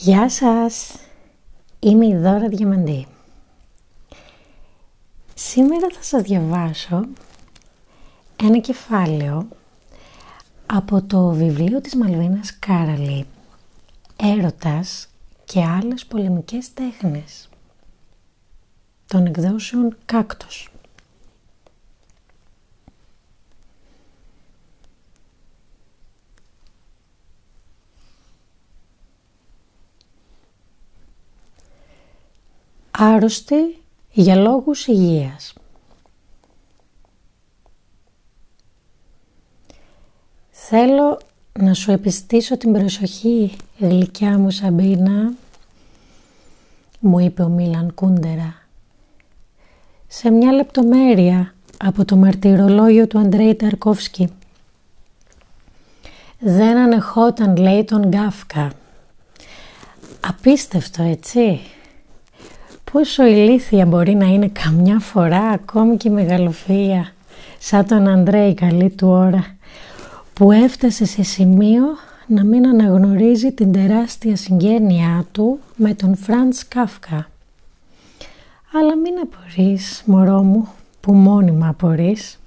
Γεια σας, είμαι η Δώρα Διαμαντή. Σήμερα θα σας διαβάσω ένα κεφάλαιο από το βιβλίο της Μαλβίνας Κάραλη «Έρωτας και άλλες πολεμικές τέχνες» των εκδόσεων Κάκτος. Άρρωστη για λόγους υγείας. Θέλω να σου επιστήσω την προσοχή, γλυκιά μου Σαμπίνα, μου είπε ο Μίλαν Κούντερα. Σε μια λεπτομέρεια από το μαρτυρολόγιο του Αντρέη Ταρκόφσκι. Δεν ανεχόταν, λέει, τον Γκάφκα. Απίστευτο, έτσι. Πόσο ηλίθια μπορεί να είναι καμιά φορά ακόμη και η μεγαλοφία, σαν τον Αντρέη καλή του ώρα, που έφτασε σε σημείο να μην αναγνωρίζει την τεράστια συγγένειά του με τον Φραντς Κάφκα. Αλλά μην απορείς, μωρό μου, που μόνιμα απορείς.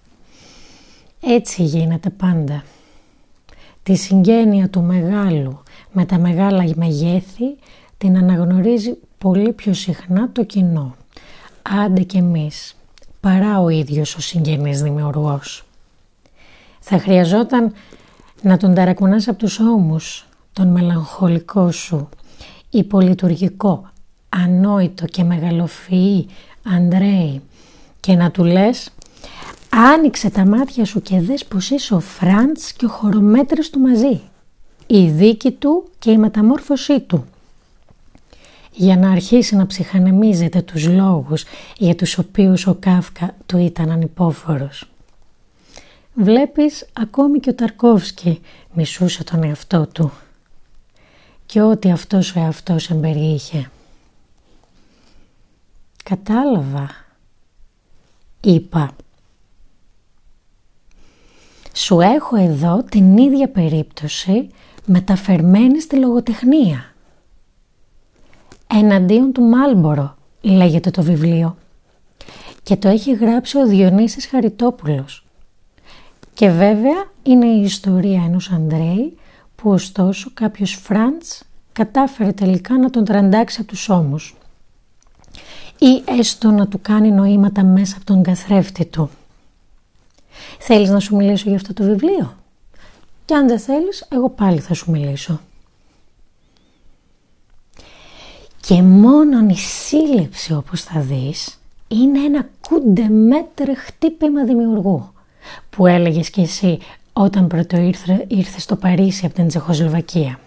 Έτσι γίνεται πάντα. Τη συγγένεια του μεγάλου με τα μεγάλα μεγέθη την αναγνωρίζει πολύ πιο συχνά το κοινό. Άντε και εμείς, παρά ο ίδιος ο συγγενής δημιουργός. Θα χρειαζόταν να τον ταρακουνάς από τους ώμους, τον μελαγχολικό σου, υπολειτουργικό, ανόητο και μεγαλοφυή Αντρέη και να του λες «Άνοιξε τα μάτια σου και δες πως είσαι ο Φραντς και ο χωρομέτρης του μαζί, η δίκη του και η μεταμόρφωσή του» για να αρχίσει να ψυχανεμίζεται τους λόγους για τους οποίους ο Κάφκα του ήταν ανυπόφορος. Βλέπεις ακόμη και ο Ταρκόφσκι μισούσε τον εαυτό του και ό,τι αυτός ο εαυτός εμπεριείχε. Κατάλαβα, είπα. Σου έχω εδώ την ίδια περίπτωση μεταφερμένη στη λογοτεχνία. «Εναντίον του Μάλμπορο» λέγεται το βιβλίο και το έχει γράψει ο Διονύσης Χαριτόπουλος. Και βέβαια είναι η ιστορία ενός Ανδρέη που ωστόσο κάποιος Φραντς κατάφερε τελικά να τον τραντάξει από τους ώμους ή έστω να του κάνει νοήματα μέσα από τον καθρέφτη του. Θέλεις να σου μιλήσω για αυτό το βιβλίο; Και αν δεν θέλεις, εγώ πάλι θα σου μιλήσω. Και μόνον η σύλληψη όπως θα δεις είναι ένα κουντεμέτρε χτύπημα δημιουργού που έλεγες και εσύ όταν πρώτο ήρθε, ήρθε στο Παρίσι από την Τσεχοσλοβακία.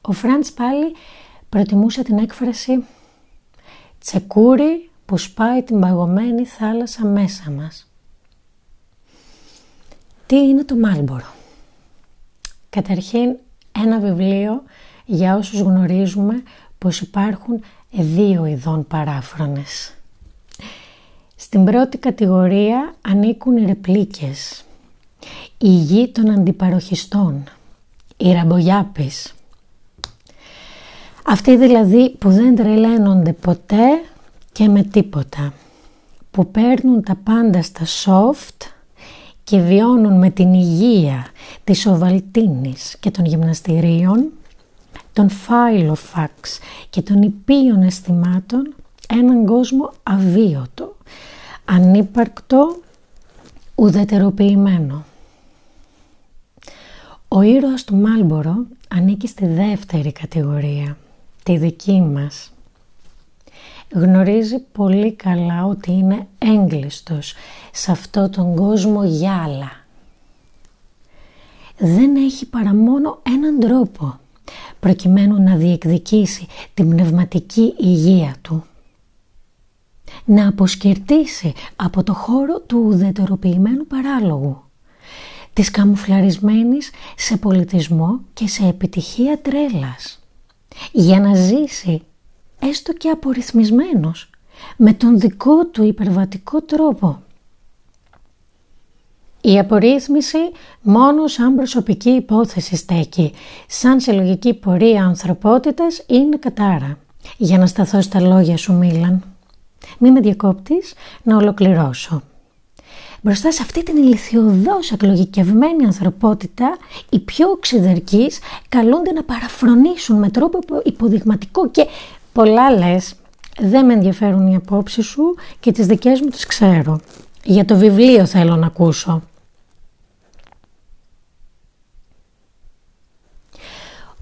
Ο Φραντς πάλι προτιμούσε την έκφραση «τσεκούρι που σπάει την παγωμένη θάλασσα μέσα μας». Τι είναι το Μάλμπορο; Καταρχήν ένα βιβλίο για όσους γνωρίζουμε πως υπάρχουν δύο ειδών παράφρονες. Στην πρώτη κατηγορία ανήκουν οι ρεπλίκες, η γη των αντιπαροχιστών, οι ραμπογιάπης. Αυτοί δηλαδή που δεν τρελαίνονται ποτέ και με τίποτα, που παίρνουν τα πάντα στα soft και βιώνουν με την υγεία της οβαλτίνης και των γυμναστηρίων των φάιλοφαξ και των υπείων αισθημάτων έναν κόσμο αβίωτο, ανύπαρκτο, ουδετεροποιημένο. Ο ήρωας του Μάλμπορο ανήκει στη δεύτερη κατηγορία, τη δική μας. Γνωρίζει πολύ καλά ότι είναι έγκλειστος σε αυτό τον κόσμο γυάλα. Δεν έχει παρά μόνο έναν τρόπο προκειμένου να διεκδικήσει την πνευματική υγεία του. Να αποσκερτήσει από το χώρο του ουδετεροποιημένου παράλογου, της καμουφλαρισμένης σε πολιτισμό και σε επιτυχία τρέλας, για να ζήσει έστω και απορριθμισμένος, με τον δικό του υπερβατικό τρόπο. Η απορρίθμιση μόνο σαν προσωπική υπόθεση στέκει, σαν σε λογική πορεία ανθρωπότητας είναι κατάρα. Για να σταθώ στα λόγια σου Μίλαν. Μη με διακόπτεις να ολοκληρώσω. Μπροστά σε αυτή την ηλικιωδώς εκλογικευμένη ανθρωπότητα, οι πιο οξυδερκείς καλούνται να παραφρονήσουν με τρόπο υποδειγματικό και πολλά λες. Δεν με ενδιαφέρουν οι απόψεις σου και τις δικές μου τις ξέρω. Για το βιβλίο θέλω να ακούσω.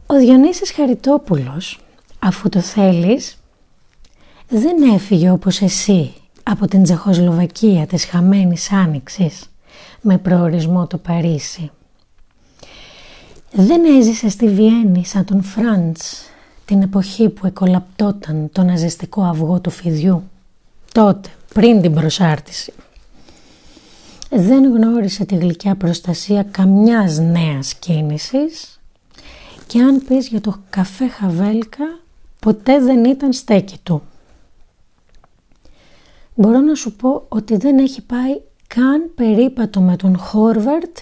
Ο Διονύσης Χαριτόπουλος, αφού το θέλεις, δεν έφυγε όπως εσύ από την Τσεχοσλοβακία της χαμένης άνοιξης με προορισμό το Παρίσι. Δεν έζησε στη Βιέννη σαν τον Φραντς την εποχή που εκολαπτόταν το ναζιστικό αυγό του φιδιού. Τότε, πριν την προσάρτηση. Δεν γνώρισε τη γλυκιά προστασία καμιάς νέας κίνησης και αν πεις για το καφέ Χαβέλκα ποτέ δεν ήταν στέκι του μπορώ να σου πω ότι δεν έχει πάει καν περίπατο με τον Χόρβαρτ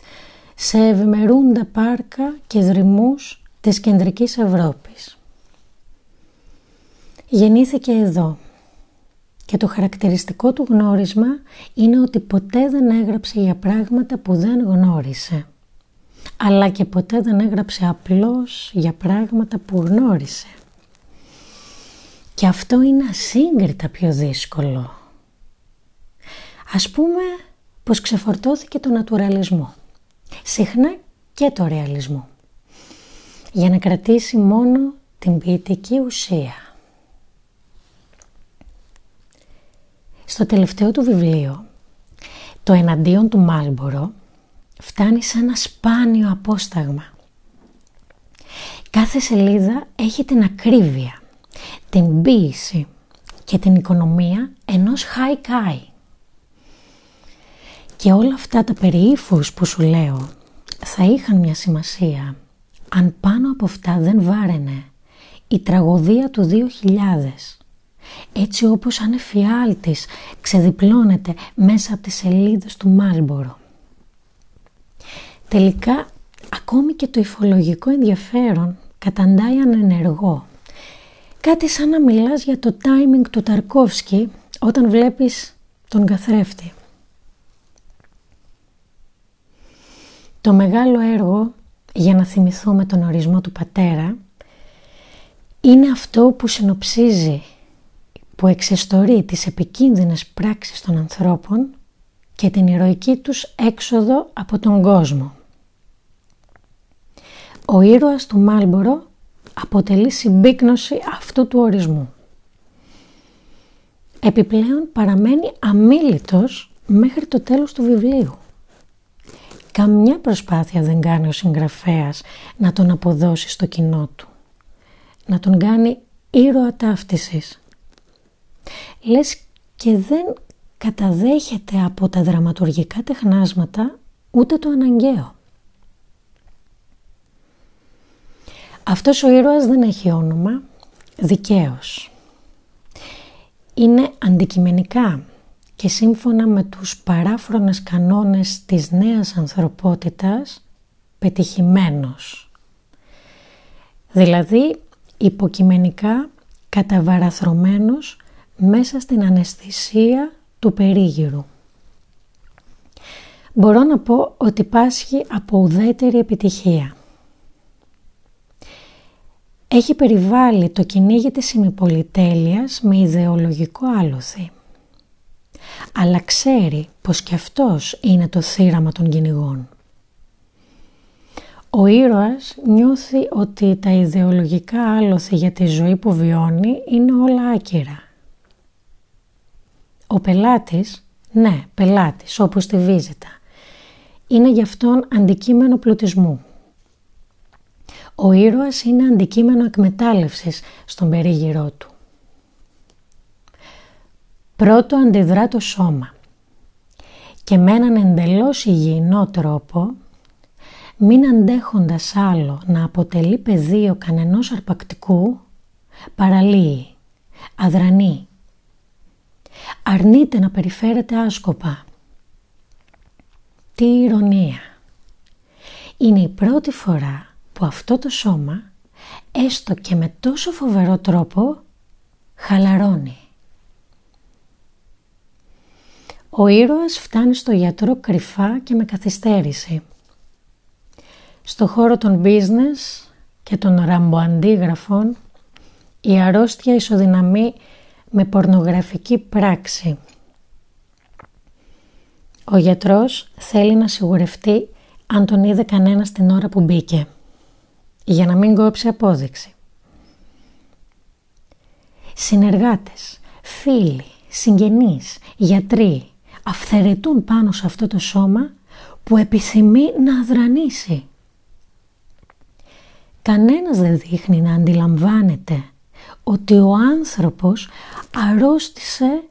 σε ευημερούντα πάρκα και δρυμούς της κεντρικής Ευρώπης. Γεννήθηκε εδώ και το χαρακτηριστικό του γνώρισμα είναι ότι ποτέ δεν έγραψε για πράγματα που δεν γνώρισε αλλά και ποτέ δεν έγραψε απλώς για πράγματα που γνώρισε. Και αυτό είναι ασύγκριτα πιο δύσκολο Ας πούμε πως ξεφορτώθηκε το νατουραλισμό, συχνά και το ρεαλισμό, για να κρατήσει μόνο την ποιητική ουσία. Στο τελευταίο του βιβλίο, το εναντίον του Μάλμπορο φτάνει σε ένα σπάνιο απόσταγμα. Κάθε σελίδα έχει την ακρίβεια, την ποίηση και την οικονομία ενός χάι-κάι. Και όλα αυτά τα περιήφους που σου λέω θα είχαν μια σημασία αν πάνω από αυτά δεν βάραινε η τραγωδία του 2000 έτσι όπως αν εφιάλτης ξεδιπλώνεται μέσα από τις σελίδες του Μάλμπορο. Τελικά ακόμη και το υφολογικό ενδιαφέρον καταντάει ανενεργό. Κάτι σαν να μιλάς για το timing του Ταρκόφσκι όταν βλέπεις τον καθρέφτη. Το μεγάλο έργο για να θυμηθούμε τον ορισμό του πατέρα είναι αυτό που συνοψίζει, που εξεστορεί τις επικίνδυνες πράξεις των ανθρώπων και την ηρωική τους έξοδο από τον κόσμο. Ο ήρωας του Μάλμπορο αποτελεί συμπίκνωση αυτού του ορισμού. Επιπλέον παραμένει αμήλυτος μέχρι το τέλος του βιβλίου. Καμιά προσπάθεια δεν κάνει ο συγγραφέας να τον αποδώσει στο κοινό του. Να τον κάνει ήρωα ταύτισης. Λες και δεν καταδέχεται από τα δραματουργικά τεχνάσματα ούτε το αναγκαίο. Αυτός ο ήρωας δεν έχει όνομα, δικαίως. Είναι αντικειμενικά και σύμφωνα με τους παράφρονες κανόνες της νέας ανθρωπότητας πετυχημένος. Δηλαδή υποκειμενικά καταβαραθρωμένος μέσα στην αναισθησία του περίγυρου. Μπορώ να πω ότι πάσχει από ουδέτερη επιτυχία. Έχει περιβάλει το κυνήγι της ημιπολιτέλειας με ιδεολογικό άλοθη αλλά ξέρει πως και αυτός είναι το θύραμα των κυνηγών. Ο ήρωας νιώθει ότι τα ιδεολογικά άλοθη για τη ζωή που βιώνει είναι όλα άκυρα. Ο πελάτης, ναι, πελάτης, όπως τη βίζετα, είναι γι' αυτόν αντικείμενο πλουτισμού. Ο ήρωας είναι αντικείμενο εκμετάλλευσης στον περίγυρό του. Πρώτο αντιδρά το σώμα και με έναν εντελώς υγιεινό τρόπο, μην αντέχοντας άλλο να αποτελεί πεδίο κανενός αρπακτικού, παραλύει, αδρανεί. Αρνείται να περιφέρεται άσκοπα. Τι ηρωνία. Είναι η πρώτη φορά που αυτό το σώμα, έστω και με τόσο φοβερό τρόπο, χαλαρώνει. Ο ήρωας φτάνει στο γιατρό κρυφά και με καθυστέρηση. Στο χώρο των business και των ραμποαντίγραφων η αρρώστια ισοδυναμεί με πορνογραφική πράξη. Ο γιατρός θέλει να σιγουρευτεί αν τον είδε κανένας την ώρα που μπήκε, για να μην κόψει απόδειξη. Συνεργάτες, φίλοι, συγγενείς, γιατροί αυθαιρετούν πάνω σε αυτό το σώμα που επιθυμεί να αδρανήσει. Κανένας δεν δείχνει να αντιλαμβάνεται ότι ο άνθρωπος αρρώστησε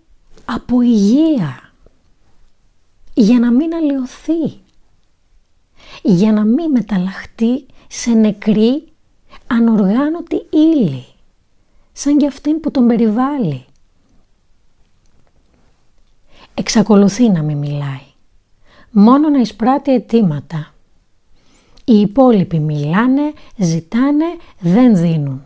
από υγεία για να μην αλλοιωθεί, για να μην μεταλλαχτεί σε νεκρή ανοργάνωτη ύλη, σαν και αυτήν που τον περιβάλλει. Εξακολουθεί να μην μιλάει, μόνο να εισπράττει αιτήματα. Οι υπόλοιποι μιλάνε, ζητάνε, δεν δίνουν.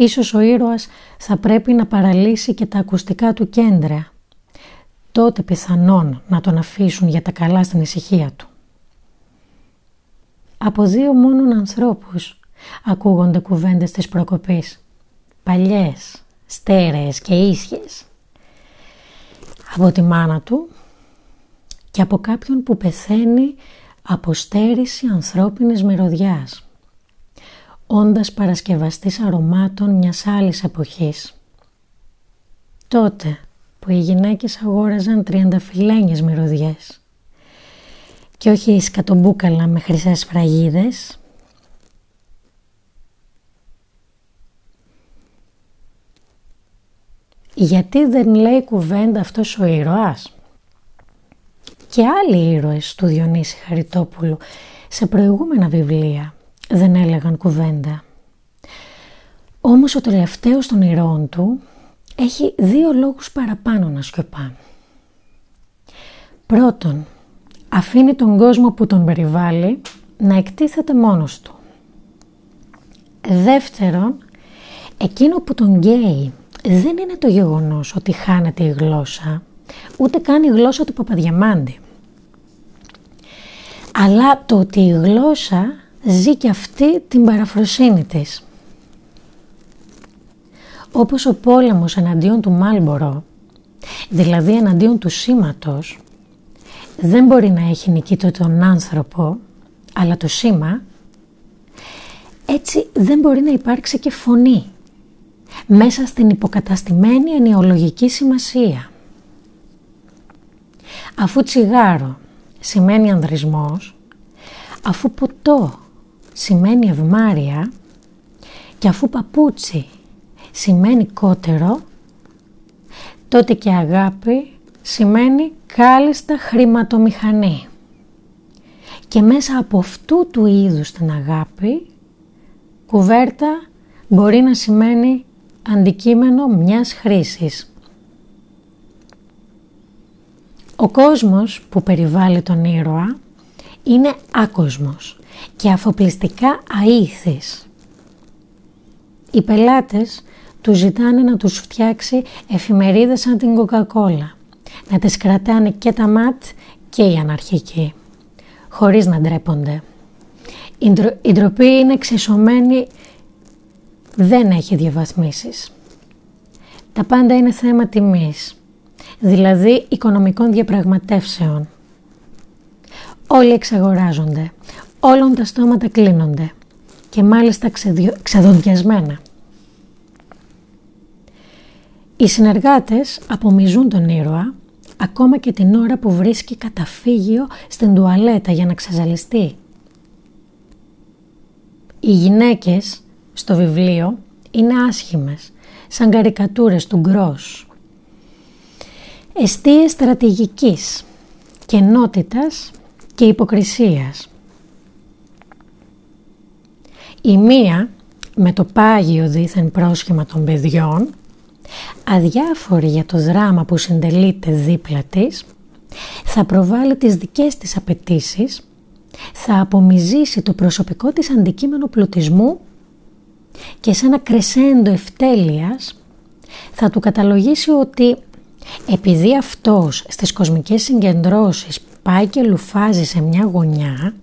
Ίσως ο ήρωας θα πρέπει να παραλύσει και τα ακουστικά του κέντρα. Τότε πιθανόν να τον αφήσουν για τα καλά στην ησυχία του. Από δύο μόνον ανθρώπους ακούγονται κουβέντες της προκοπής. Παλιές, στέρεες και ίσχυες. Από τη μάνα του και από κάποιον που πεθαίνει από στέρηση ανθρώπινης μυρωδιάς όντας παρασκευαστής αρωμάτων μιας άλλης εποχής. Τότε που οι γυναίκες αγόραζαν τριανταφυλένιες μυρωδιές και όχι σκατομπούκαλα με χρυσές φραγίδες, γιατί δεν λέει κουβέντα αυτός ο ήρωας; Και άλλοι ήρωες του Διονύση Χαριτόπουλου σε προηγούμενα βιβλία δεν έλεγαν κουβέντα. Όμως ο τελευταίος των ηρώων του έχει δύο λόγους παραπάνω να σιωπά. Πρώτον, αφήνει τον κόσμο που τον περιβάλλει να εκτίθεται μόνος του. Δεύτερον, εκείνο που τον γκέει δεν είναι το γεγονός ότι χάνεται η γλώσσα, ούτε καν η γλώσσα του Παπαδιαμάντη. Αλλά το ότι η γλώσσα ζει και αυτή την παραφροσύνη της. Όπως ο πόλεμος εναντίον του Μάλμπορο, δηλαδή εναντίον του σήματος, δεν μπορεί να έχει νικήτο τον άνθρωπο, αλλά το σήμα, έτσι δεν μπορεί να υπάρξει και φωνή μέσα στην υποκαταστημένη ενιολογική σημασία. Αφού τσιγάρο σημαίνει ανδρισμός, αφού ποτό σημαίνει ευμάρεια και αφού παπούτσι σημαίνει κότερο, τότε και αγάπη σημαίνει κάλλιστα χρηματομηχανή. Και μέσα από αυτού του είδους την αγάπη, κουβέρτα μπορεί να σημαίνει αντικείμενο μιας χρήσης. Ο κόσμος που περιβάλλει τον ήρωα είναι άκοσμος και αφοπλιστικά αήθης. Οι πελάτες τους ζητάνε να τους φτιάξει εφημερίδες σαν την κοκακόλα, να τις κρατάνε και τα ματ και οι αναρχικοί, χωρίς να ντρέπονται. Η ντροπή είναι εξισωμένη, δεν έχει διαβαθμίσεις. Τα πάντα είναι θέμα τιμής, δηλαδή οικονομικών διαπραγματεύσεων. Όλοι εξαγοράζονται, όλων τα στόματα κλείνονται και μάλιστα ξεδοντιασμένα. Οι συνεργάτες απομιζούν τον ήρωα ακόμα και την ώρα που βρίσκει καταφύγιο στην τουαλέτα για να ξεζαλιστεί. Οι γυναίκες στο βιβλίο είναι άσχημες, σαν καρικατούρες του γκρός. Εστίες στρατηγικής, κενότητας και υποκρισίας. Η μία με το πάγιο δίθεν πρόσχημα των παιδιών, αδιάφορη για το δράμα που συντελείται δίπλα της, θα προβάλλει τις δικές της απαιτήσεις, θα απομυζήσει το προσωπικό της αντικείμενο πλουτισμού και σε ένα κρεσέντο ευτέλειας θα του καταλογίσει ότι επειδή αυτός στις κοσμικές συγκεντρώσεις πάει και λουφάζει σε μια γωνιά,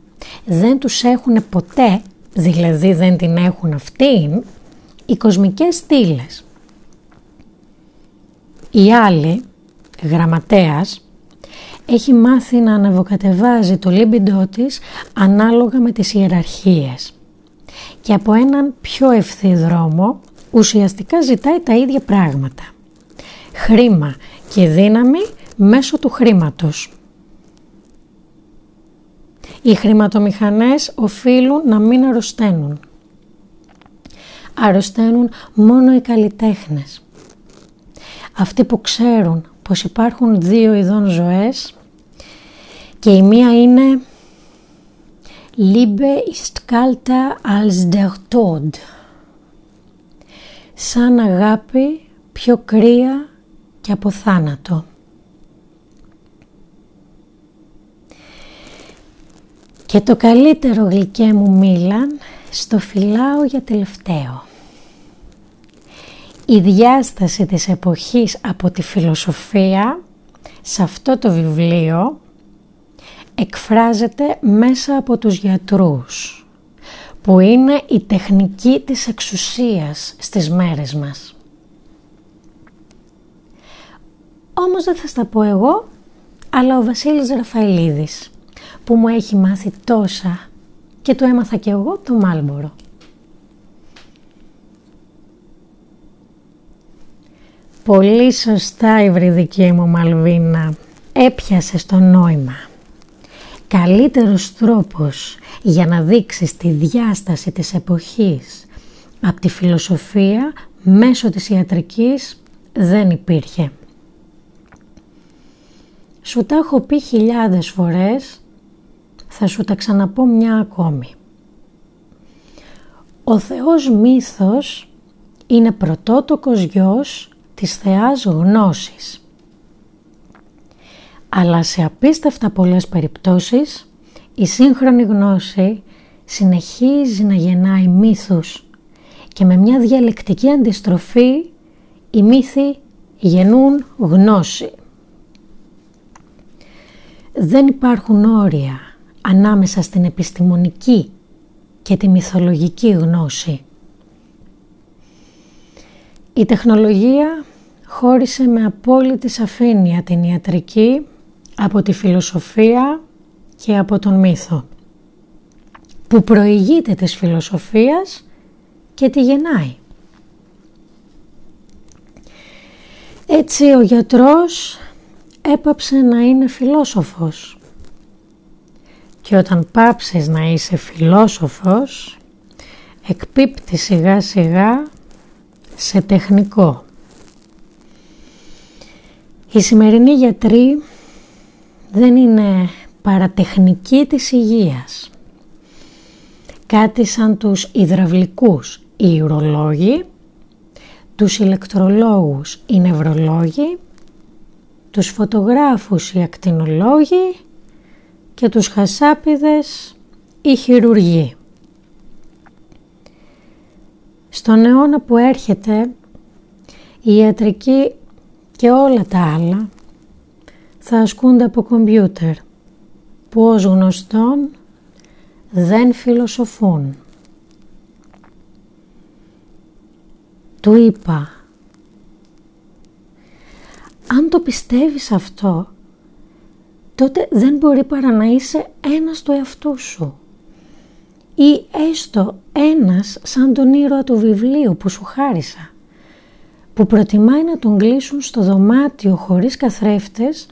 δεν τους έχουν ποτέ, δηλαδή δεν την έχουν αυτήν, οι κοσμικές στήλες. Η άλλη, γραμματέας, έχει μάθει να αναβοκατεβάζει το λίμπιντό της ανάλογα με τις ιεραρχίες και από έναν πιο ευθύ δρόμο ουσιαστικά ζητάει τα ίδια πράγματα. Χρήμα και δύναμη μέσω του χρήματος. Οι χρηματομηχανές οφείλουν να μην αρρωσταίνουν. Αρρωσταίνουν μόνο οι καλλιτέχνες. Αυτοί που ξέρουν πως υπάρχουν δύο ειδών ζωές και η μία είναι Liebe ist kalter als der Tod. Σαν αγάπη πιο κρύα και από θάνατο. Και το καλύτερο γλυκέ μου μίλαν στο φυλάω για τελευταίο. Η διάσταση της εποχής από τη φιλοσοφία σε αυτό το βιβλίο εκφράζεται μέσα από τους γιατρούς που είναι η τεχνική της εξουσίας στις μέρες μας. Όμως δεν θα στα πω εγώ, αλλά ο Βασίλης Ραφαηλίδης που μου έχει μάθει τόσα και το έμαθα και εγώ το Μάλμπορο. Πολύ σωστά η βρυδική μου Μαλβίνα έπιασε στο νόημα. Καλύτερος τρόπος για να δείξεις τη διάσταση της εποχής από τη φιλοσοφία μέσω της ιατρικής δεν υπήρχε. Σου τα έχω πει χιλιάδες φορές, θα σου τα ξαναπώ μια ακόμη. Ο Θεός μύθος είναι πρωτότοκος γιος της θεάς γνώσης. Αλλά σε απίστευτα πολλές περιπτώσεις η σύγχρονη γνώση συνεχίζει να γεννάει μύθους και με μια διαλεκτική αντιστροφή οι μύθοι γεννούν γνώση. Δεν υπάρχουν όρια ανάμεσα στην επιστημονική και τη μυθολογική γνώση. Η τεχνολογία χώρισε με απόλυτη σαφήνεια την ιατρική από τη φιλοσοφία και από τον μύθο που προηγείται της φιλοσοφίας και τη γεννάει. Έτσι ο γιατρός έπαψε να είναι φιλόσοφος και όταν πάψεις να είσαι φιλόσοφος εκπίπτει σιγά σιγά σε τεχνικό. Οι σημερινοί γιατροί δεν είναι παρατεχνική της υγείας. Κάτι σαν τους υδραυλικούς οι ουρολόγοι, τους ηλεκτρολόγους οι νευρολόγοι, τους φωτογράφους οι ακτινολόγοι και τους χασάπιδες οι χειρουργοί. Στον αιώνα που έρχεται η ιατρική και όλα τα άλλα θα ασκούνται από κομπιούτερ που ως γνωστόν δεν φιλοσοφούν. Του είπα, αν το πιστεύεις αυτό, τότε δεν μπορεί παρά να είσαι ένας του εαυτού σου ή έστω ένας σαν τον ήρωα του βιβλίου που σου χάρισα που προτιμάει να τον κλείσουν στο δωμάτιο χωρίς καθρέφτες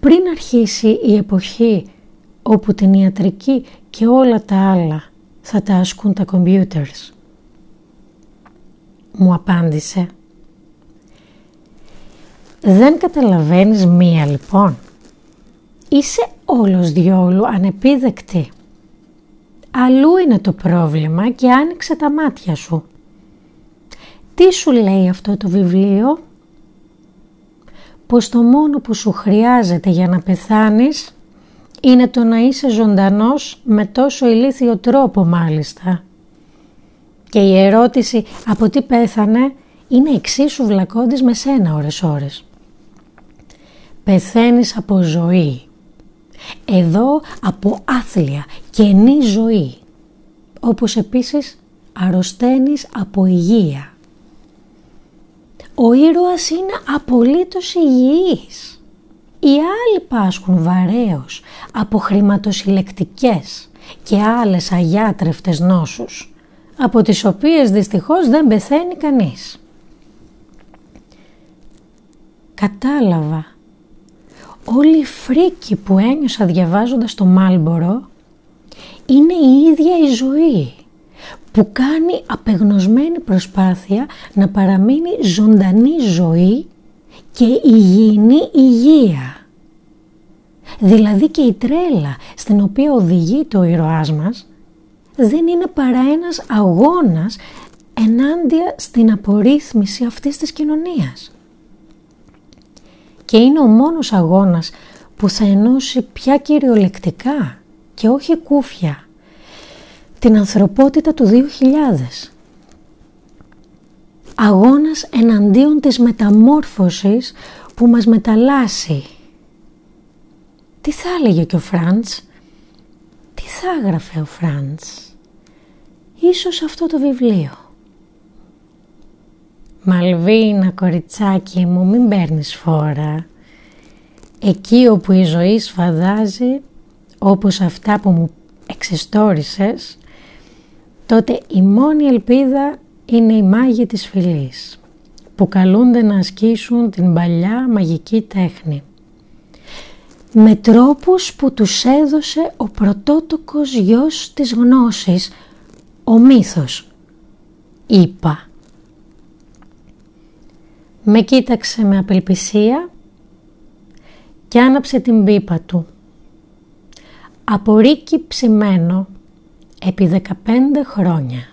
πριν αρχίσει η εποχή όπου την ιατρική και όλα τα άλλα θα τα ασκούν τα computers. Μου απάντησε. Δεν καταλαβαίνεις μία λοιπόν. Είσαι όλος διόλου ανεπίδεκτη. Αλλού είναι το πρόβλημα και άνοιξε τα μάτια σου. Τι σου λέει αυτό το βιβλίο; πως το μόνο που σου χρειάζεται για να πεθάνεις είναι το να είσαι ζωντανός με τόσο ηλίθιο τρόπο μάλιστα. Και η ερώτηση από τι πέθανε είναι εξίσου βλακώντης με σένα ώρες ώρες. Πεθαίνεις από ζωή. Εδώ από άθλια, καινή ζωή. Όπως επίσης αρρωσταίνεις από υγεία. Ο ήρωας είναι απολύτως υγιής. Οι άλλοι πάσχουν βαρέως από χρηματοσυλλεκτικές και άλλες αγιάτρευτες νόσους, από τις οποίες δυστυχώς δεν πεθαίνει κανείς. Κατάλαβα. Όλη η φρίκη που ένιωσα διαβάζοντας το Μάλμπορο είναι η ίδια η ζωή που κάνει απεγνωσμένη προσπάθεια να παραμείνει ζωντανή ζωή και υγιεινή υγεία. Δηλαδή και η τρέλα στην οποία οδηγεί το ήρωάς μας δεν είναι παρά ένας αγώνας ενάντια στην απορρίθμιση αυτής της κοινωνίας. Και είναι ο μόνος αγώνας που θα ενώσει πια κυριολεκτικά και όχι κούφια την ανθρωπότητα του 2000. Αγώνας εναντίον της μεταμόρφωσης που μας μεταλλάσσει. Τι θα έλεγε και ο Φραντς, τι θα έγραφε ο Φραντς, ίσως αυτό το βιβλίο. Μαλβίνα κοριτσάκι μου μην παίρνεις φόρα. Εκεί όπου η ζωή σφαδάζει όπως αυτά που μου εξιστόρισες τότε η μόνη ελπίδα είναι οι μάγοι της φυλής που καλούνται να ασκήσουν την παλιά μαγική τέχνη με τρόπους που τους έδωσε ο πρωτότοκος γιος της γνώσης, ο μύθος, είπα. Με κοίταξε με απελπισία και άναψε την πίπα του. Από ρίκι ψημένο επί 15 χρόνια.